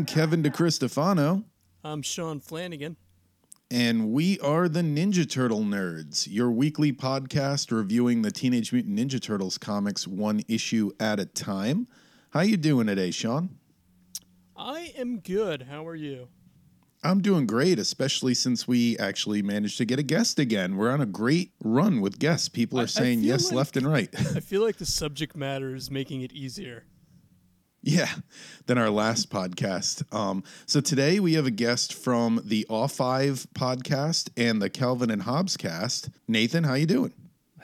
I'm Kevin DeCristofano, I'm Sean Flanagan. and we are the Ninja Turtle Nerds, your weekly podcast reviewing the Teenage Mutant Ninja Turtles comics one issue at a time. How you doing today, Sean? I am good. How are you? I'm doing great, especially since we actually managed to get a guest again. We're on a great run with guests. People are I saying feel yes like- left and right. I feel like the subject matter is making it easier. Yeah, than our last podcast. Um, so today we have a guest from the Offive podcast and the Calvin and Hobbescast. Nathan, how you doing?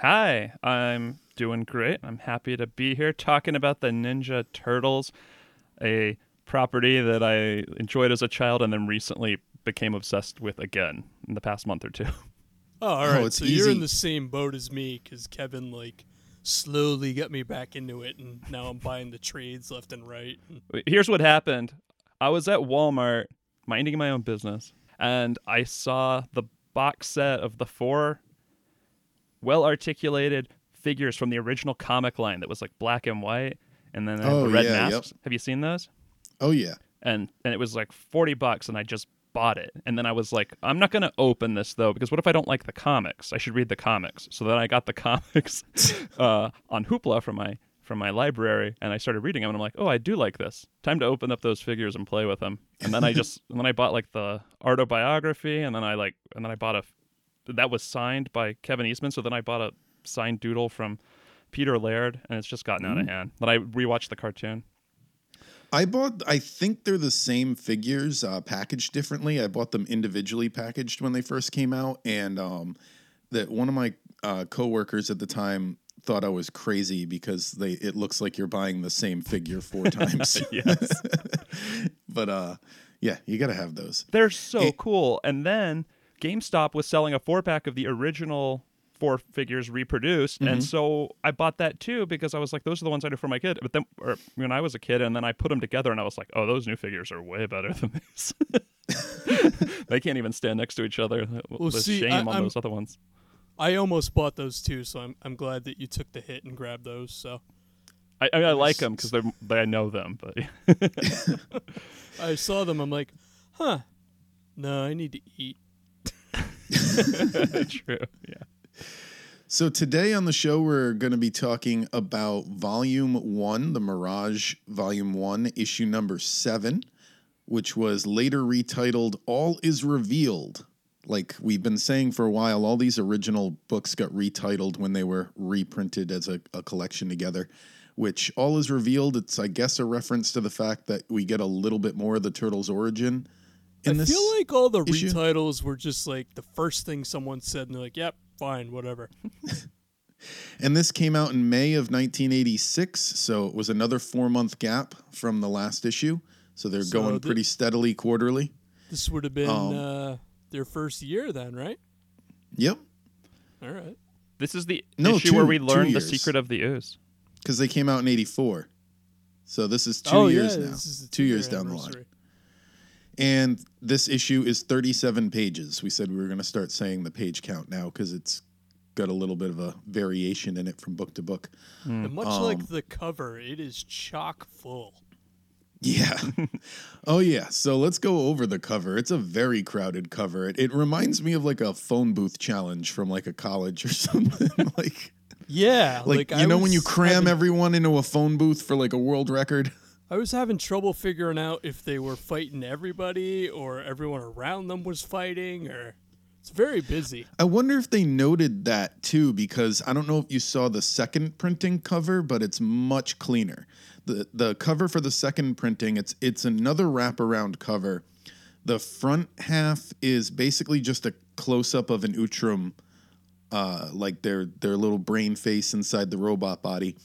Hi, I'm doing great. I'm happy to be here talking about the Ninja Turtles, a property that I enjoyed as a child and then recently became obsessed with again in the past month or two. Oh, all right. it's so you're in the same boat as me because Kevin like slowly got me back into it, and now I'm buying the trades left and right. Here's what happened I was at Walmart minding my own business, and I saw the box set of the four well articulated figures from the original comic line that was like black and white, and then Oh, the red yeah, yep. masks. Have you seen those? Oh yeah, and and it was like 40 bucks and I just bought it. And then I was like, I'm not going to open this though because what if I don't like the comics? I should read the comics. So then I got the comics uh, on Hoopla from my from my library and I started reading them and I'm like, "Oh, I do like this. Time to open up those figures and play with them." And then I just and then I bought like the autobiography and then I like and then I bought a that was signed by Kevin Eastman, so then I bought a signed doodle from Peter Laird and it's just gotten out of hand. Then I rewatched the cartoon. I bought. I think they're the same figures, uh, packaged differently. I bought them individually packaged when they first came out, and um, that one of my uh, coworkers at the time thought I was crazy because they. It looks like you're buying the same figure four times. Yes. but uh, yeah, you got to have those. They're so It- cool. And then GameStop was selling a four pack of the original four figures reproduced, Mm-hmm. and so I bought that too because I was like, those are the ones I do for my kid. But then, or when I was a kid, and then I put them together, and I was like, oh, those new figures are way better than these. they can't even stand next to each other. Well, the see, shame I- on I'm- those other ones. I almost bought those too, so I'm I'm glad that you took the hit and grabbed those. So I, I, mean, I like them because they're they, I know them, but I saw them. I'm like, huh? No, I need to eat. true. Yeah. So today on the show, we're going to be talking about Volume One, the Mirage Volume One, issue number seven, which was later retitled "All Is Revealed." Like we've been saying for a while, all these original books got retitled when they were reprinted as a, a collection together. Which all is revealed. It's, I guess, a reference to the fact that we get a little bit more of the turtles' origin. In I feel like all the issue? retitles were just like the first thing someone said, and they're like, "Yep, fine, whatever." And this came out in May of 1986, so it was another four month gap from the last issue. So they're So going the- pretty steadily quarterly. This would have been Um, uh, their first year then, right? Yep, All right. This is the No, issue two- where we two learned the secret of the ooze. because they came out in 84. So this is two oh years yeah, now, this is the two two-year years down the line. Anniversary. And this issue is 37 pages. We said we were going to start saying the page count now because it's got a little bit of a variation in it from book to book. And much Um, like the cover, it is chock full. Yeah. oh yeah. So let's go over the cover. It's a very crowded cover. It, it reminds me of like a phone booth challenge from like a college or something. like Yeah, like, I you know when you cram having, everyone into a phone booth for like a world record. I was having trouble figuring out if they were fighting everybody or everyone around them was fighting, or it's very busy. I wonder if they noted that too because I don't know if you saw the second printing cover, but it's much cleaner. The the cover for the second printing, it's it's another wraparound cover. The front half is basically just a close up of an Utrom uh, like their their little brain face inside the robot body.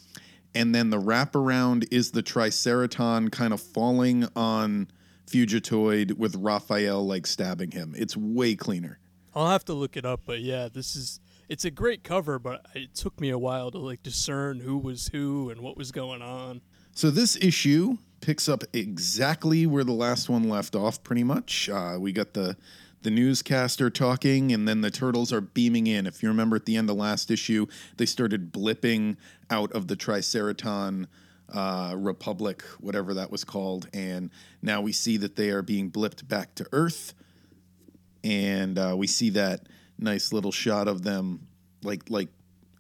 And then the wraparound is the Triceraton kind of falling on Fugitoid with Raphael like stabbing him. It's way cleaner. I'll have to look it up, but yeah, this is it's a great cover, but it took me a while to like discern who was who and what was going on. So this issue picks up exactly where the last one left off, pretty much. Uh, we got the the newscaster talking, and then the turtles are beaming in. If you remember at the end of last issue, they started blipping out of the Triceraton uh, Republic, whatever that was called, and now we see that they are being blipped back to Earth, and uh, we see that nice little shot of them, like like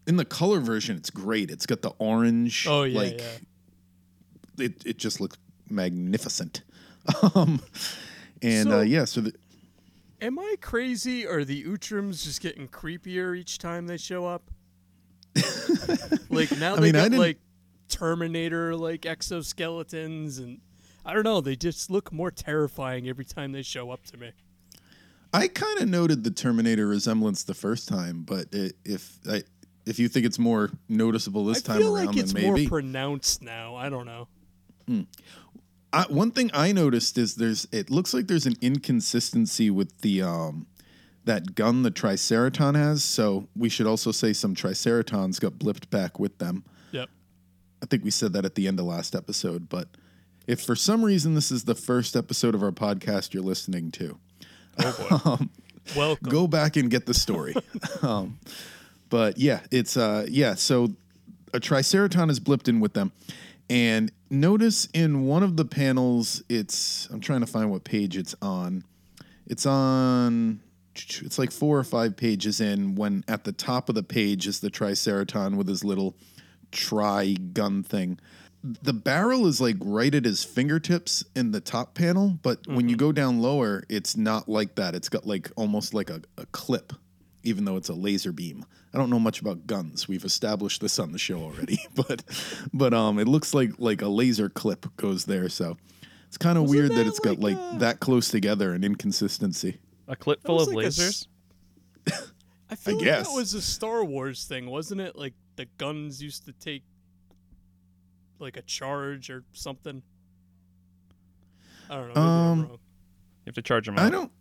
in the color version, it's great. It's got the orange, Oh yeah, like yeah. it it just looks magnificent. um, and So- uh, yeah, so the, Am I crazy or are the Utroms just getting creepier each time they show up? like now I they mean, I got like Terminator like exoskeletons and I don't know, they just look more terrifying every time they show up to me. I kind of noted the Terminator resemblance the first time, but it, if I, if you think it's more noticeable this I time around, like it's more maybe. pronounced now. I don't know. Hmm. I, one thing I noticed is there's it looks like there's an inconsistency with the um that gun the Triceraton has. So we should also say some Triceratons got blipped back with them. Yep. I think we said that at the end of last episode, but if for some reason this is the first episode of our podcast you're listening to, Oh boy. Welcome. go back and get the story. um, but yeah, it's uh yeah, so a triceraton is blipped in with them. And notice in one of the panels, it's I'm trying to find what page it's on. It's on it's like four or five pages in when at the top of the page is the triceraton with his little tri gun thing. The barrel is like right at his fingertips in the top panel, but when you mm-hmm. go down lower, it's not like that. It's got like almost like a, a clip, even though it's a laser beam. I don't know much about guns. We've established this on the show already, but but um, it looks like like a laser clip goes there. So it's kind of weird that, that it's got like like a- that close together and inconsistency. A clip full of like lasers. I feel like guess. that was a Star Wars thing, wasn't it? Like the guns used to take like a charge or something. I don't know. Maybe I'm Um, wrong. You have to charge them out. I don't.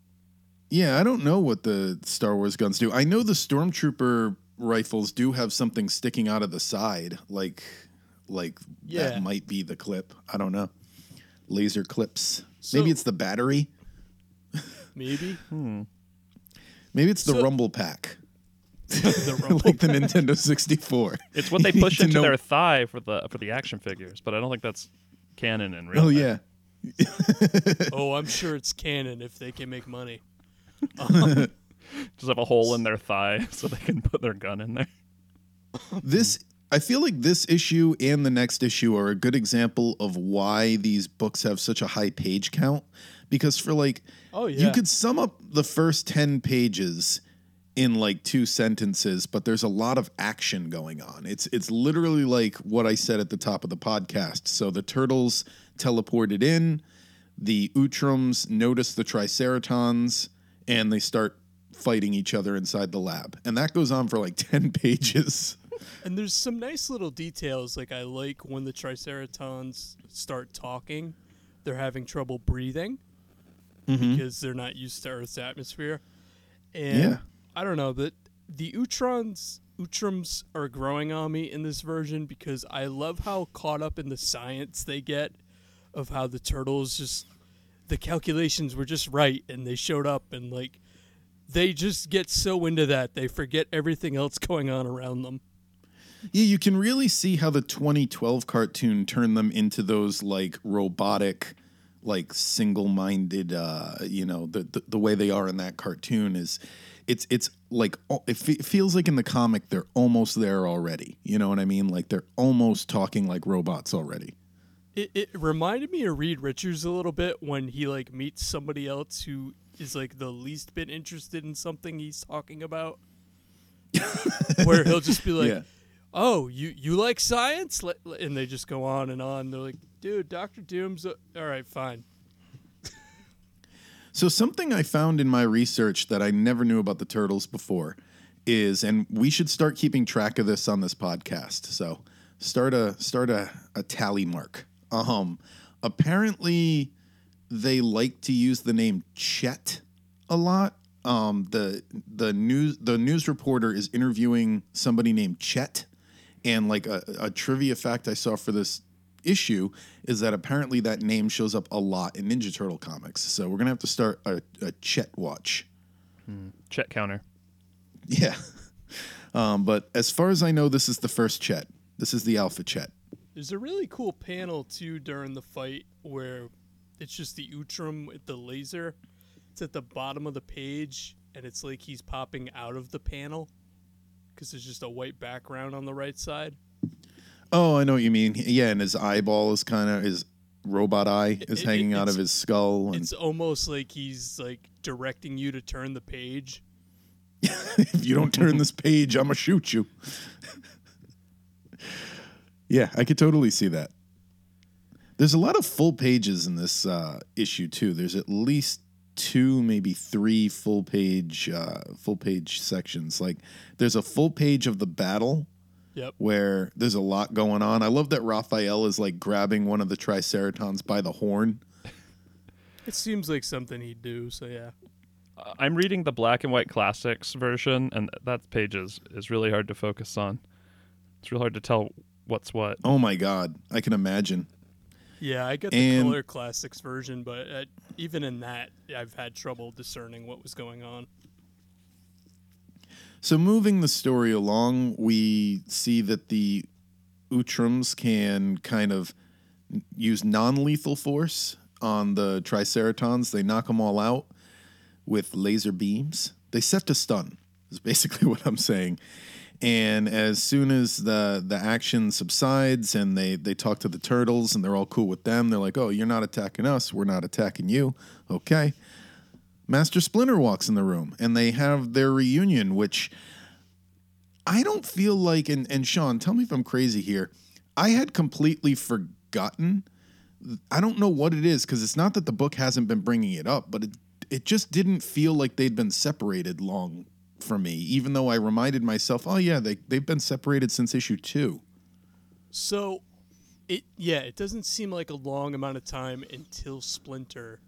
Yeah, I don't know what the Star Wars guns do. I know the stormtrooper rifles do have something sticking out of the side, like like Yeah. that might be the clip. I don't know. Laser clips. So- Maybe it's the battery. Maybe hmm. Maybe it's the So- rumble pack, the rumble. like the Nintendo 64. It's what they push into know- their thigh for the for the action figures, but I don't think that's canon in real. Oh life. yeah. oh, I'm sure it's canon if they can make money. just have a hole in their thigh so they can put their gun in there. This I feel like this issue and the next issue are a good example of why these books have such a high page count because for like Oh yeah. you could sum up the first 10 pages in like two sentences but there's a lot of action going on it's it's literally like what i said at the top of the podcast so the turtles teleported in the utroms notice the triceratons and they start fighting each other inside the lab and that goes on for like 10 pages And there's some nice little details. Like I like when the Triceratons start talking, they're having trouble breathing Mm-hmm. because they're not used to Earth's atmosphere. And Yeah. I don't know, but the Utroms Utroms are growing on me in this version because I love how caught up in the science they get of how the turtles just the calculations were just right and they showed up and like they just get so into that they forget everything else going on around them. Yeah, you can really see how the 2012 cartoon turned them into those like robotic, like single-minded. Uh, you know, the, the the way they are in that cartoon is, it's it's like it, it feels like in the comic they're almost there already. You know what I mean? Like they're almost talking like robots already. It, it reminded me of Reed Richards a little bit when he like meets somebody else who is like the least bit interested in something he's talking about. Where he'll just be like, Yeah. "Oh, you you like science?" And they just go on and on. They're like, "Dude, Doctor Doom's a- all right, fine." So something I found in my research that I never knew about the turtles before is, and we should start keeping track of this on this podcast. So start a start a, a tally mark. Um, apparently they like to use the name Chet a lot. Um, the the news the news reporter is interviewing somebody named Chet, and like a, a trivia fact I saw for this issue is that apparently that name shows up a lot in Ninja Turtle comics. So we're gonna have to start a, a Chet watch. Check counter. Yeah. Um, but as far as I know, this is the first Chet. This is the Alpha Chet. There's a really cool panel too during the fight where it's just the Utrom with the laser. It's at the bottom of the page, and it's like he's popping out of the panel because there's just a white background on the right side. Oh, I know what you mean. Yeah, and his eyeball is kind of his robot eye is It- it- hanging out of his skull. And It's almost like he's like directing you to turn the page. if you don't turn this page, I'm gonna shoot you. Yeah, I could totally see that. There's a lot of full pages in this uh, issue too. There's at least two, maybe three full page uh, full page sections. Like there's a full page of the battle Yep. where there's a lot going on. I love that Raphael is like grabbing one of the Triceratons by the horn. It seems like something he'd do. So yeah. I'm reading the black and white classics version, and that page is, is really hard to focus on. It's real hard to tell what's what. Oh my god, I can imagine. Yeah, I get the And- color classics version, but uh, even in that, I've had trouble discerning what was going on. So moving the story along, we see that the Utroms can kind of use non-lethal force on the Triceratons. They knock them all out with laser beams. They set to stun. Is basically what I'm saying. And as soon as the the action subsides and they they talk to the turtles and they're all cool with them, they're like, "Oh, you're not attacking us. We're not attacking you." Okay. Master Splinter walks in the room and they have their reunion, which I don't feel like, and, and Sean, tell me if I'm crazy here. I had completely forgotten. I don't know what it is because it's not that the book hasn't been bringing it up, but it, it just didn't feel like they'd been separated long for me, even though I reminded myself, oh, yeah, they, they've been separated since issue two. So, it yeah, it doesn't seem like a long amount of time until Splinter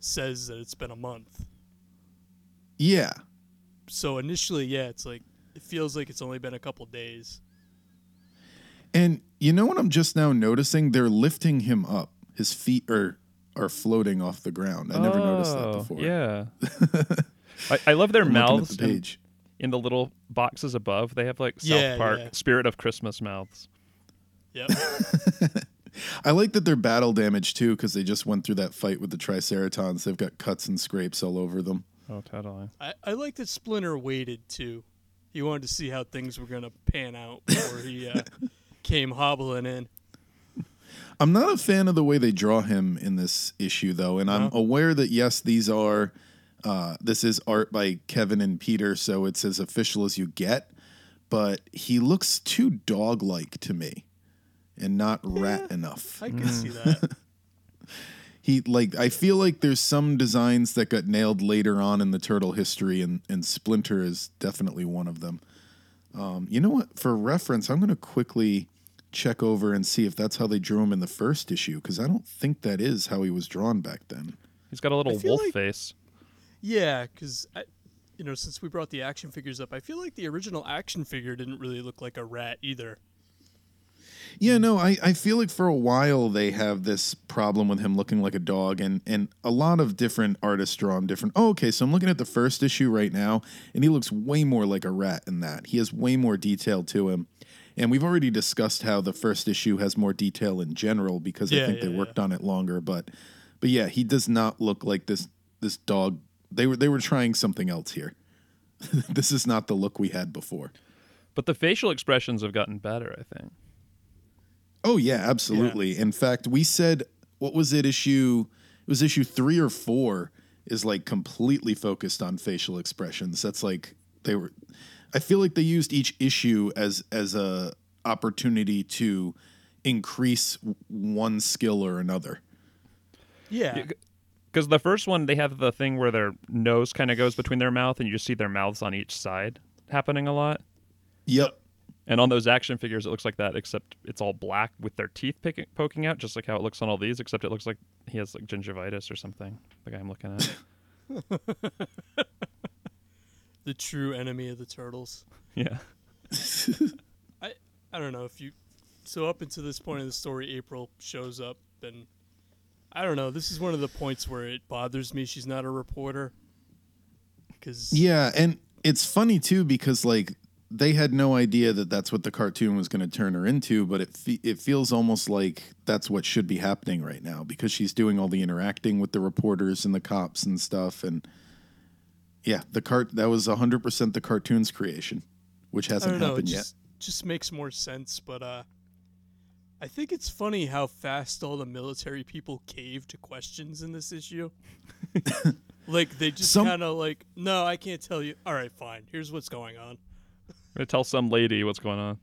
says that it's been a month. Yeah. So initially, yeah, it's like it feels like it's only been a couple days. And you know what I'm just now noticing? They're lifting him up. His feet are are floating off the ground. I never noticed that Oh, before. Yeah. I, I love their I'm mouths the in, page. in the little boxes above. They have like South Yeah, Park yeah. Spirit of Christmas mouths. Yep. I like that they're battle damaged too because they just went through that fight with the Triceratons. They've got cuts and scrapes all over them. Oh, totally. I, I like that Splinter waited too. He wanted to see how things were gonna pan out before he uh, came hobbling in. I'm not a fan of the way they draw him in this issue though, and I'm aware that yes, these are uh, this is art by Kevin and Peter, so it's as official as you get. But he looks too dog-like to me, and not rat enough. I can see that. he like I feel like there's some designs that got nailed later on in the turtle history, and and Splinter is definitely one of them. Um, you know what? For reference, I'm going to quickly check over and see if that's how they drew him in the first issue because I don't think that is how he was drawn back then. He's got a little wolf like- face. Yeah, because you know, since we brought the action figures up, I feel like the original action figure didn't really look like a rat either. Yeah, no, I, I feel like for a while they have this problem with him looking like a dog, and, and a lot of different artists draw him different. Oh, okay, so I'm looking at the first issue right now, and he looks way more like a rat in that. He has way more detail to him. And we've already discussed how the first issue has more detail in general because I think yeah, they worked on it longer. But but yeah, he does not look like this this dog. They were they were trying something else here. this is not the look we had before. But the facial expressions have gotten better, I think. Oh yeah, absolutely. In fact, we said what was it issue? It was issue three or four is like completely focused on facial expressions. That's like they were. I feel like they used each issue as as a opportunity to increase one skill or another. Yeah, Because the first one, they have the thing where their nose kind of goes between their mouth, and you just see their mouths on each side happening a lot. Yep. And on those action figures, it looks like that, except it's all black with their teeth picking, poking out, just like how it looks on all these. Except it looks like he has like gingivitis or something. The guy I'm looking at. the true enemy of the turtles. yeah. I I don't know if you. So up until this point in the story, April shows up, and I don't know. This is one of the points where it bothers me. She's not a reporter. Because Yeah, and it's funny too because like they had no idea that that's what the cartoon was going to turn her into, but it fe- it feels almost like that's what should be happening right now because she's doing all the interacting with the reporters and the cops and stuff and yeah, the cart that was 100% the cartoon's creation, which hasn't don't know. It happened yet. just, just makes more sense, but uh, I think it's funny how fast all the military people cave to questions in this issue. like they just Some- kind of like, no, I can't tell you. All right, fine. Here's what's going on. I'm gonna tell some lady what's going on.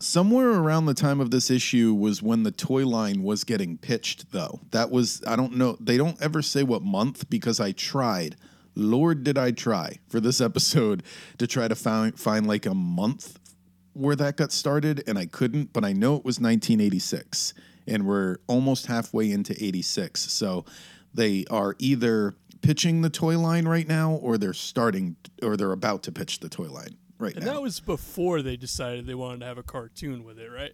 Somewhere around the time of this issue was when the toy line was getting pitched, though. That was, I don't know, they don't ever say what month because I tried. Lord, did I try for this episode to try to find, find like a month where that got started, and I couldn't, but I know it was 1986, and we're almost halfway into 86. So they are either pitching the toy line right now or they're starting or they're about to pitch the toy line right now. And now. that was before they decided they wanted to have a cartoon with it, right?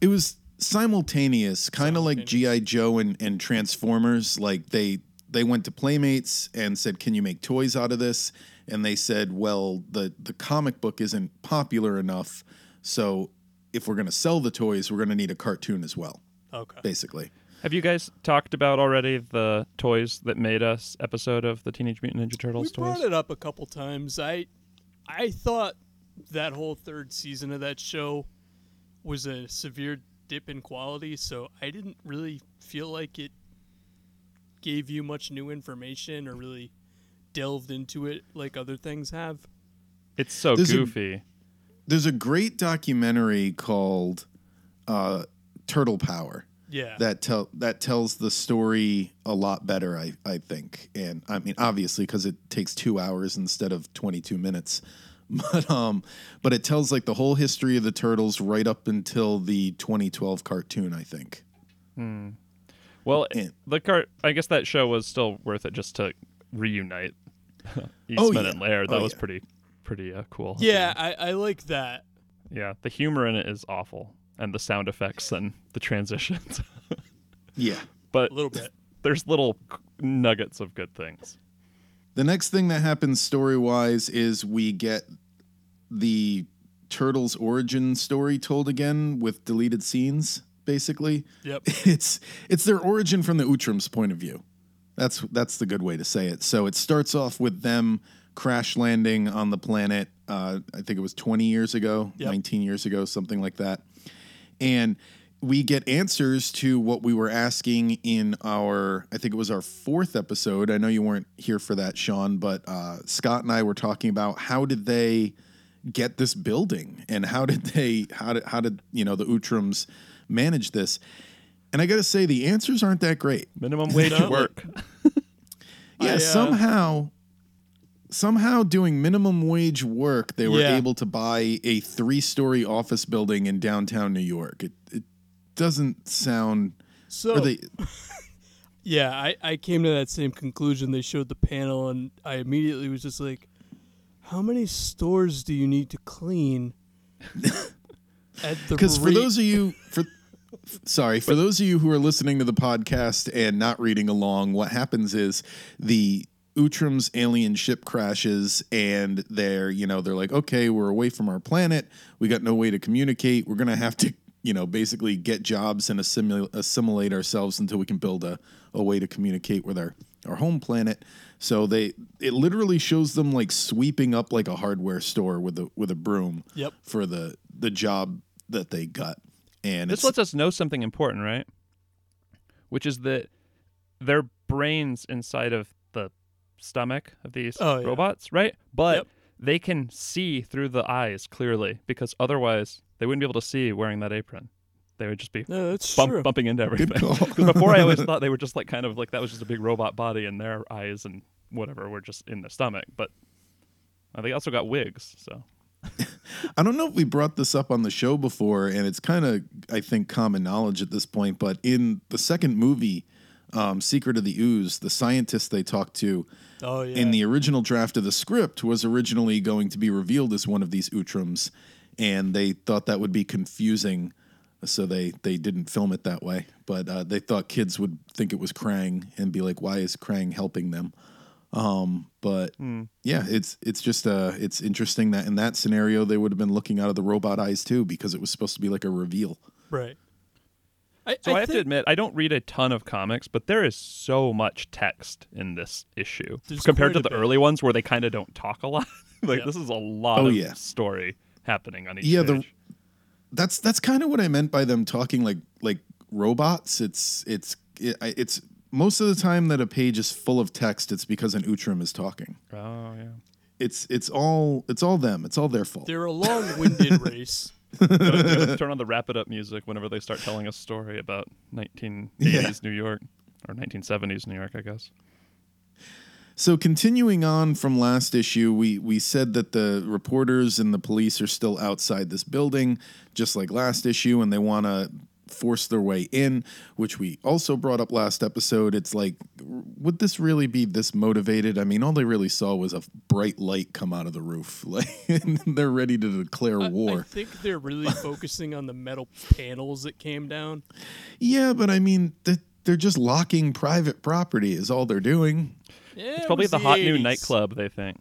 It was simultaneous, kind of like GI Joe and, and Transformers. Like they they went to Playmates and said, "Can you make toys out of this?" And they said, "Well, the the comic book isn't popular enough, so if we're going to sell the toys, we're going to need a cartoon as well." Okay. Basically, Have you guys talked about already the toys that made us episode of the Teenage Mutant Ninja Turtles? We Turtles brought toys? it up a couple times. I, I thought that whole third season of that show was a severe dip in quality, so I didn't really feel like it gave you much new information or really delved into it like other things have. It's so There's a- goofy. there's a great documentary called uh, Turtle Power. Yeah. that tell that tells the story a lot better I I think and I mean obviously because it takes two hours instead of 22 minutes but um but it tells like the whole history of the turtles right up until the 2012 cartoon I think Hmm. Well, And- the cart. I guess that show was still worth it just to reunite Eastman Oh, yeah. and Laird. That Oh, was yeah. pretty, pretty uh, cool. yeah, I, I like that. yeah. The humor in it is awful, and the sound effects and the transitions. yeah but A little bit. there's little nuggets of good things. the next thing that happens story wise is we get the turtles origin story told again with deleted scenes basically Yep. it's it's their origin from the Utrom's point of view. That's that's the good way to say it. So it starts off with them crash landing on the planet. Uh, I think it was 20 years ago, Yep. 19 years ago, something like that. And we get answers to what we were asking in our, I think it was our fourth episode. I know you weren't here for that, Sean, but uh, Scott and I were talking about how did they get this building and how did they, how did, how did you know the Utroms manage this? And I got to say, the answers aren't that great. Minimum wage No. work. Yeah, I, uh, somehow, somehow doing minimum wage work, they were Yeah. able to buy a three-story office building in downtown New York. It, it doesn't sound. So they, Yeah, I, I came to that same conclusion. They showed the panel, and I immediately was just like, how many stores do you need to clean? because for those of you for sorry for those of you who are listening to the podcast and not reading along what happens is the Utrom's alien ship crashes and they're you know they're like okay we're away from our planet we got no way to communicate we're gonna have to you know basically get jobs and assimilate, assimilate ourselves until we can build a, a way to communicate with our our home planet so they it literally shows them like sweeping up like a hardware store with a with a broom Yep. for the the job that they got. And This lets us know something important, right? Which is that their brains inside of the stomach of these Oh, yeah. robots, right? But Yep. they can see through the eyes clearly because otherwise they wouldn't be able to see wearing that apron. They would just be No, bump, bumping into everything. call. 'Cause before I always thought they were just like kind of like that was just a big robot body and their eyes and whatever were just in the stomach. But uh, they also got wigs, so I don't know if we brought this up on the show before, and it's kind of I think common knowledge at this point. But in the second movie, um, Secret of the Ooze, the scientist they talked to Oh yeah. in the original draft of the script was originally going to be revealed as one of these Utroms, and they thought that would be confusing, so they they didn't film it that way. But uh, they thought kids would think it was Krang and be like, "Why is Krang helping them?" Um, but Hmm. yeah, it's it's just uh it's interesting that in that scenario they would have been looking out of the robot eyes too because it was supposed to be like a reveal. Right. I, So I, have think to admit, I don't read a ton of comics, but there is so much text in this issue There's compared to the bit. early ones where they kind of don't talk a lot. like Yep. this is a lot Oh, of yeah. story happening on each Yeah, the- That's that's kind of what I meant by them talking like like robots. It's it's it, it's most of the time that a page is full of text, it's because an Utrom is talking. Oh yeah. It's it's all it's all them. It's all their fault. they're a long-winded race. Turn on the wrap it up music whenever they start telling a story about 1980s Yeah. New York or 1970s New York, I guess. So continuing on from last issue, we we said that the reporters and the police are still outside this building, just like last issue, and they want to force their way in, which we also brought up last episode. It's like, would this really be this motivated? I mean, all they really saw was a bright light come out of the roof, like and they're ready to declare I- I, think they're really focusing on the metal panels that came down. yeah, but I mean, they're just locking private property is all they're doing. Yeah, It's probably the hot new nightclub, they think.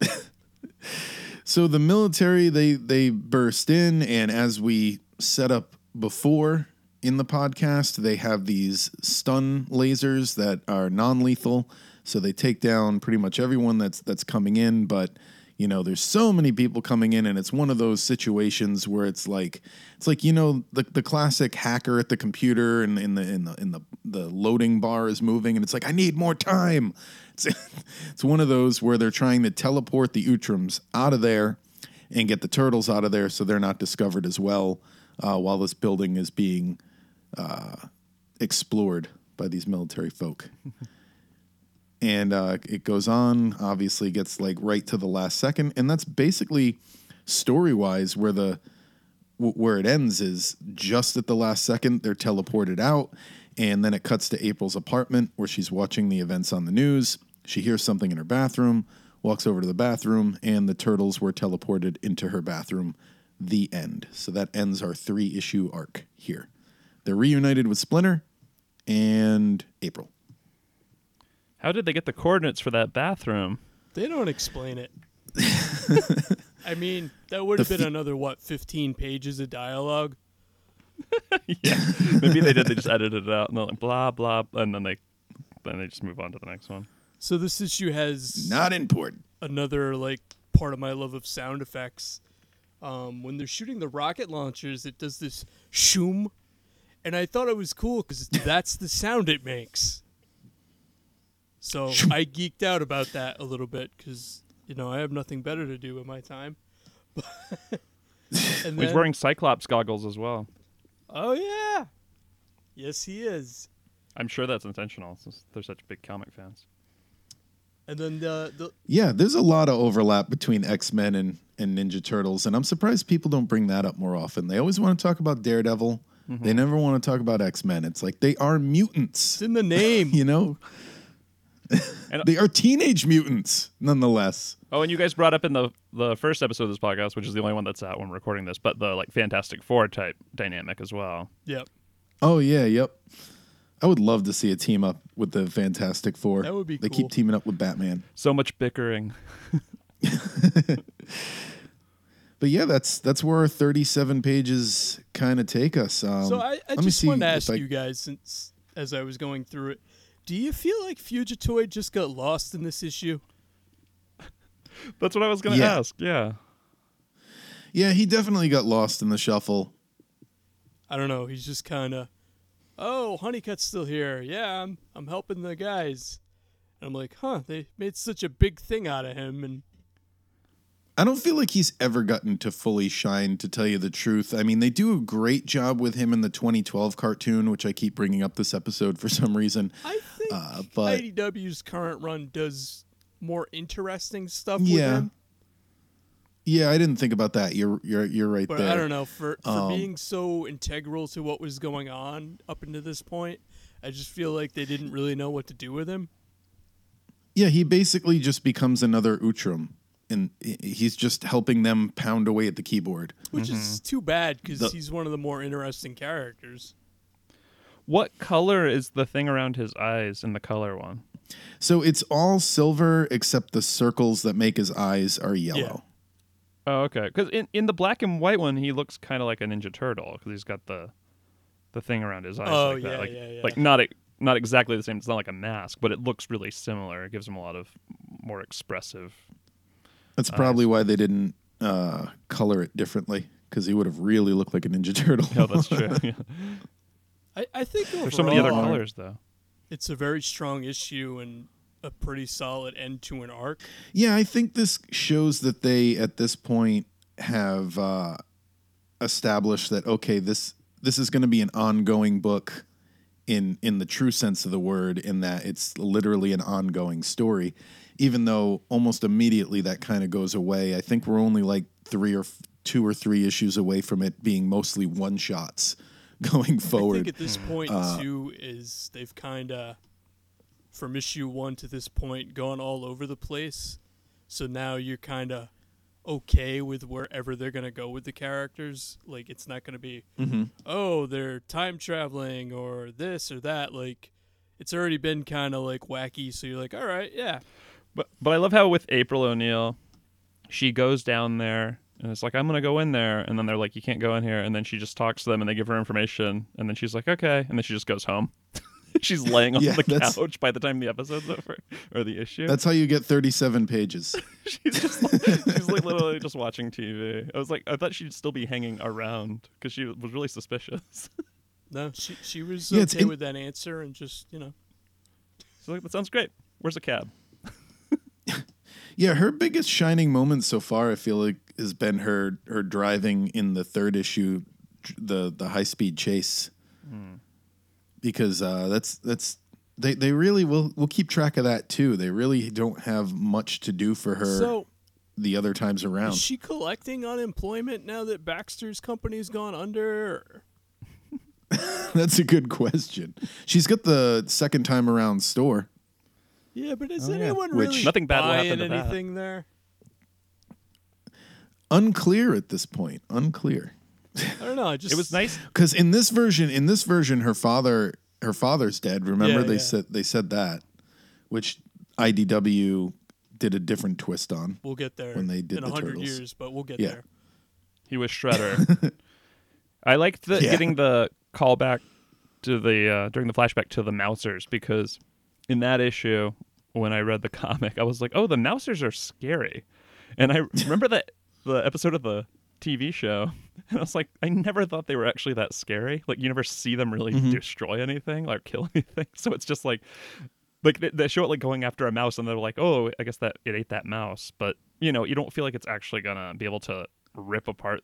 So the military they they burst in, and as we set up before in the podcast, they have these stun lasers that are non-lethal. So they take down pretty much everyone that's that's coming in, but you know, there's so many people coming in, and it's one of those situations where it's like it's like you know the the classic hacker at the computer, and in the in the in the the loading bar is moving, and it's like I need more time. It's it's one of those where they're trying to teleport the Utroms out of there and get the turtles out of there so they're not discovered as well uh, while this building is being uh, explored by these military folk. and uh, it goes on, obviously gets like right to the last second, and that's basically story wise where the w- where it ends is just at the last second they're teleported out and then it cuts to April's apartment where she's watching the events on the news. She hears something in her bathroom, walks over to the bathroom, and the turtles were teleported into her bathroom. The end. So that ends our three issue arc here. They're reunited with Splinter and April. How did they get the coordinates for that bathroom? They don't explain it. I mean, that would have been fe- another what, 15 pages of dialogue. yeah, maybe they did. They just edited it out and they're like blah blah, and then they then they just move on to the next one. So this issue has Not important. another like part of my love of sound effects. Um, when they're shooting the rocket launchers, it does this shoom, and I thought it was cool because that's the sound it makes. So I geeked out about that a little bit because you know I have nothing better to do with my time. and He's wearing Cyclops goggles as well. oh yeah, yes he is. I'm sure that's intentional since they're such big comic fans. And then the the Yeah, there's a lot of overlap between X Men and, and Ninja Turtles, and I'm surprised people don't bring that up more often. They always want to talk about Daredevil. Mm-hmm. They never want to talk about X Men. It's like they are mutants, it's in the name. you know? And- they are teenage mutants, nonetheless. Oh, and you guys brought up in the the first episode of this podcast, which is the only one that's out when we're recording this, but the like Fantastic Four type dynamic as well. Yep, Oh yeah, yep. I would love to see a team up with the Fantastic Four. That would be They cool. keep teaming up with Batman. So much bickering. But yeah, that's that's where our 37 pages kind of take us. Um, So I, I let me just see wanted to ask I- you guys, since as I was going through it, do you feel like Fugitoid just got lost in this issue? That's what I was going to Yeah. ask. Yeah. Yeah, he definitely got lost in the shuffle. I don't know. He's just kind of, oh, Honeycutt's still here. Yeah, I'm I'm helping the guys. And I'm like, huh? They made such a big thing out of him, and I don't feel like he's ever gotten to fully shine, to tell you the truth. I mean, they do a great job with him in the 2012 cartoon, which I keep bringing up this episode for some reason. I think Uh, but IDW's current run does more interesting stuff with yeah, him. Yeah, I didn't think about that. You're you're you're right But there. I don't know for for Um, being so integral to what was going on up until this point. I just feel like they didn't really know what to do with him. Yeah, he basically just becomes another Utrom, and he's just helping them pound away at the keyboard. which is too bad because Mm-hmm. He's one of the more interesting characters. What color is the thing around his eyes in the color one? So it's all silver except the circles that make his eyes are yellow. Oh, okay. Because in, in the black and white one, he looks kind of like a Ninja Turtle because he's got the the thing around his eyes. Oh, like yeah, that. like, yeah, yeah. Like not e- not exactly the same. It's not like a mask, but it looks really similar. It gives him a lot of more expressive. That's probably why they didn't uh, color it differently because he would have really looked like a Ninja Turtle. Oh, that's true. Yeah. I, I think There's so many other colors though. It's a very strong issue and a pretty solid end to an arc. Yeah, I think this shows that they at this point have uh, established that okay, this this is going to be an ongoing book in in the true sense of the word, in that it's literally an ongoing story. Even though almost immediately that kind of goes away, I think we're only like three or f- two or three issues away from it being mostly one shots going forward. I think at this point Uh, too is they've kind of from issue one to this point gone all over the place. So now you're kind of okay with wherever they're gonna go with the characters. Like it's not gonna be Mhm. oh they're time traveling or this or that. Like it's already been kind of like wacky. So you're like all right yeah But but I love how with April O'Neil, she goes down there and it's like I'm gonna go in there, and then they're like you can't go in here, and then she just talks to them and they give her information, and then she's like okay, and then she just goes home. she's laying on Yeah, the that's- couch by the time the episode's over or the issue. That's how you get 37 pages. she's just like, she's like literally just watching TV. I was like I thought she'd still be hanging around because she was really suspicious. no she she was Yeah, okay in- with that answer and just you know so like that sounds great. Where's a cab? Yeah, her biggest shining moment so far, I feel like, has been her her driving in the third issue, the the high speed chase, hmm. Because uh, that's that's they they really will will keep track of that too. They really don't have much to do for her so. the other times around. Is she collecting unemployment now that Baxter's company's gone under? that's a good question. She's got the second time around store. Yeah, but is Oh, yeah. anyone Which- really Nothing bad will buying happen to that. anything there? Unclear at this point. Unclear. I don't know. I just It was nice. Because in this version, in this version, her father, her father's dead. Remember Yeah, they yeah. said they said that, which IDW did a different twist on. We'll get there when they did in the hundred Turtles. years, but we'll get Yeah. there. He was Shredder. I liked the Yeah. getting the callback to the uh, during the flashback to the Mousers because in that issue when I read the comic I was like, oh, the Mousers are scary, and I remember that the episode of the TV show, and I was like, I never thought they were actually that scary. Like you never see them really Mm-hmm. destroy anything or kill anything, so it's just like. Like they, they show it like going after a mouse, and they're like, "Oh, I guess that it ate that mouse," but you know, you don't feel like it's actually gonna be able to rip apart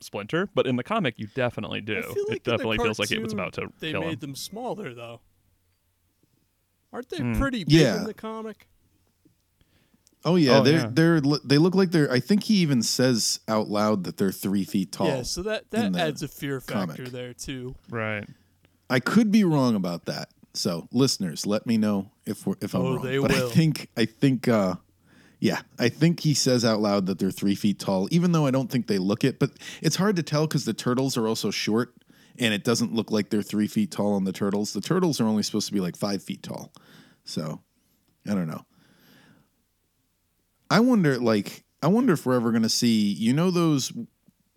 Splinter, but in the comic you definitely do. Like it in the definitely feels like it was about to They kill made him. them smaller though. Aren't they Hmm. pretty big Yeah. in the comic? Oh yeah, Oh, they're yeah. they're they look like they're. I think he even says out loud that they're three feet tall. Yeah, so that that adds a fear factor comic. there too. Right. I could be wrong about that. So listeners, let me know if we're, if I'm Oh, wrong. they but I think I think uh, yeah, I think he says out loud that they're three feet tall, even though I don't think they look it. But it's hard to tell because the turtles are also short, and it doesn't look like they're three feet tall on the turtles. The turtles are only supposed to be like five feet tall. So I don't know. I wonder, like, I wonder if we're ever gonna see, you know, those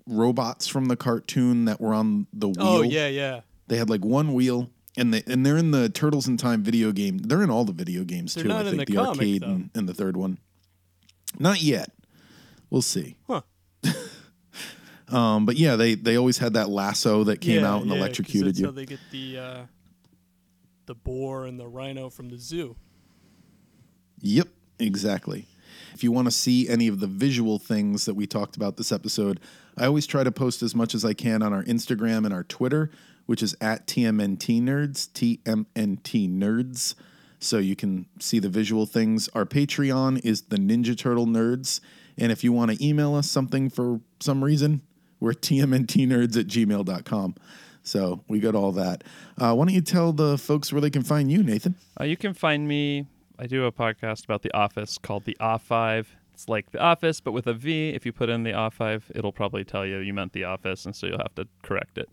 robots from the cartoon that were on the wheel. Oh yeah, yeah. They had like one wheel, and they and they're in the Turtles in Time video game. They're in all the video games They're too. not I in think the comic, arcade though. and, and the third one. Not yet. We'll see. Huh. Um, but yeah, they they always had that lasso that came yeah, out and yeah, electrocuted you. how they get the uh, the boar and the rhino from the zoo. Yep, exactly. If you want to see any of the visual things that we talked about this episode, I always try to post as much as I can on our Instagram and our Twitter, which is at TMNT Nerds, TMNT Nerds. So you can see the visual things. Our Patreon is the Ninja Turtle Nerds. And if you want to email us something for some reason, we're tmntnerds at gmail.com. So we got all that. Uh, why don't you tell the folks where they can find you, Nathan? Uh, you can find me. I do a podcast about The Office called The Offive. It's like The Office, but with a V. If you put in The Offive, it'll probably tell you you meant The Office, and so you'll have to correct it.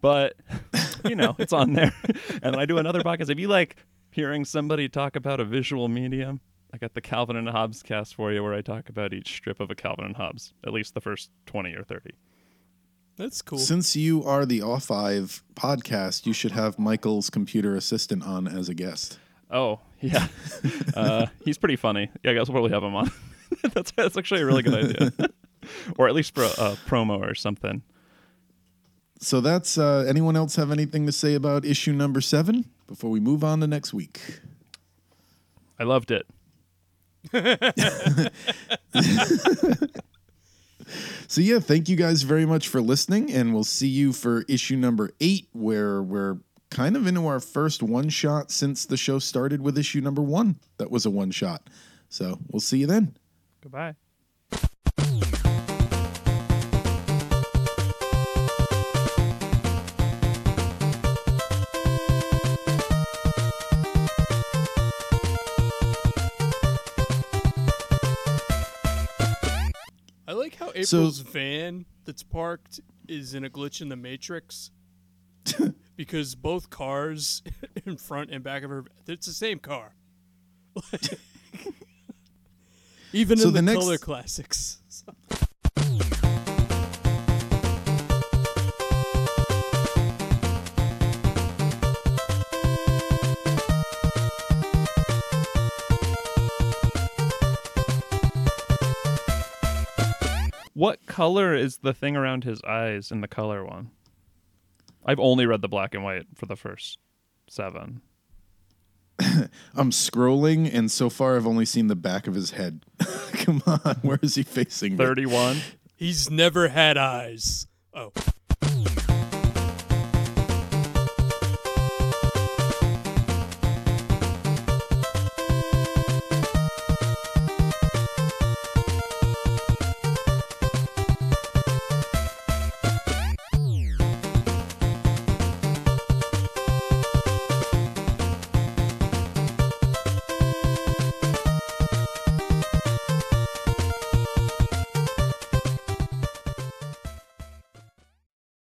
But you know, it's on there. and I do another podcast. If you like hearing somebody talk about a visual medium, I got the Calvin and Hobbescast for you, where I talk about each strip of a Calvin and Hobbes, at least the first twenty or thirty. That's cool. Since you are the Offive podcast, you should have Michael's computer assistant on as a guest. Oh yeah, uh, he's pretty funny. Yeah, I guess we'll probably have him on. that's that's actually a really good idea, or at least for a, a promo or something. So that's uh, anyone else have anything to say about issue number seven before we move on to next week? I loved it. So yeah, thank you guys very much for listening, and we'll see you for issue number eight, where we're kind of into our first one shot since the show started with issue number one. That was a one shot. So we'll see you then. Goodbye. I like how April's van that's parked is in a glitch in the Matrix. because both cars in front and back of her, it's the same car. Even So in the, the next- color classics. What color is the thing around his eyes in the color one? I've only read the black and white for the first seven. I'm scrolling, and so far I've only seen the back of his head. Come on, where is he facing? 31. He's never had eyes. Oh.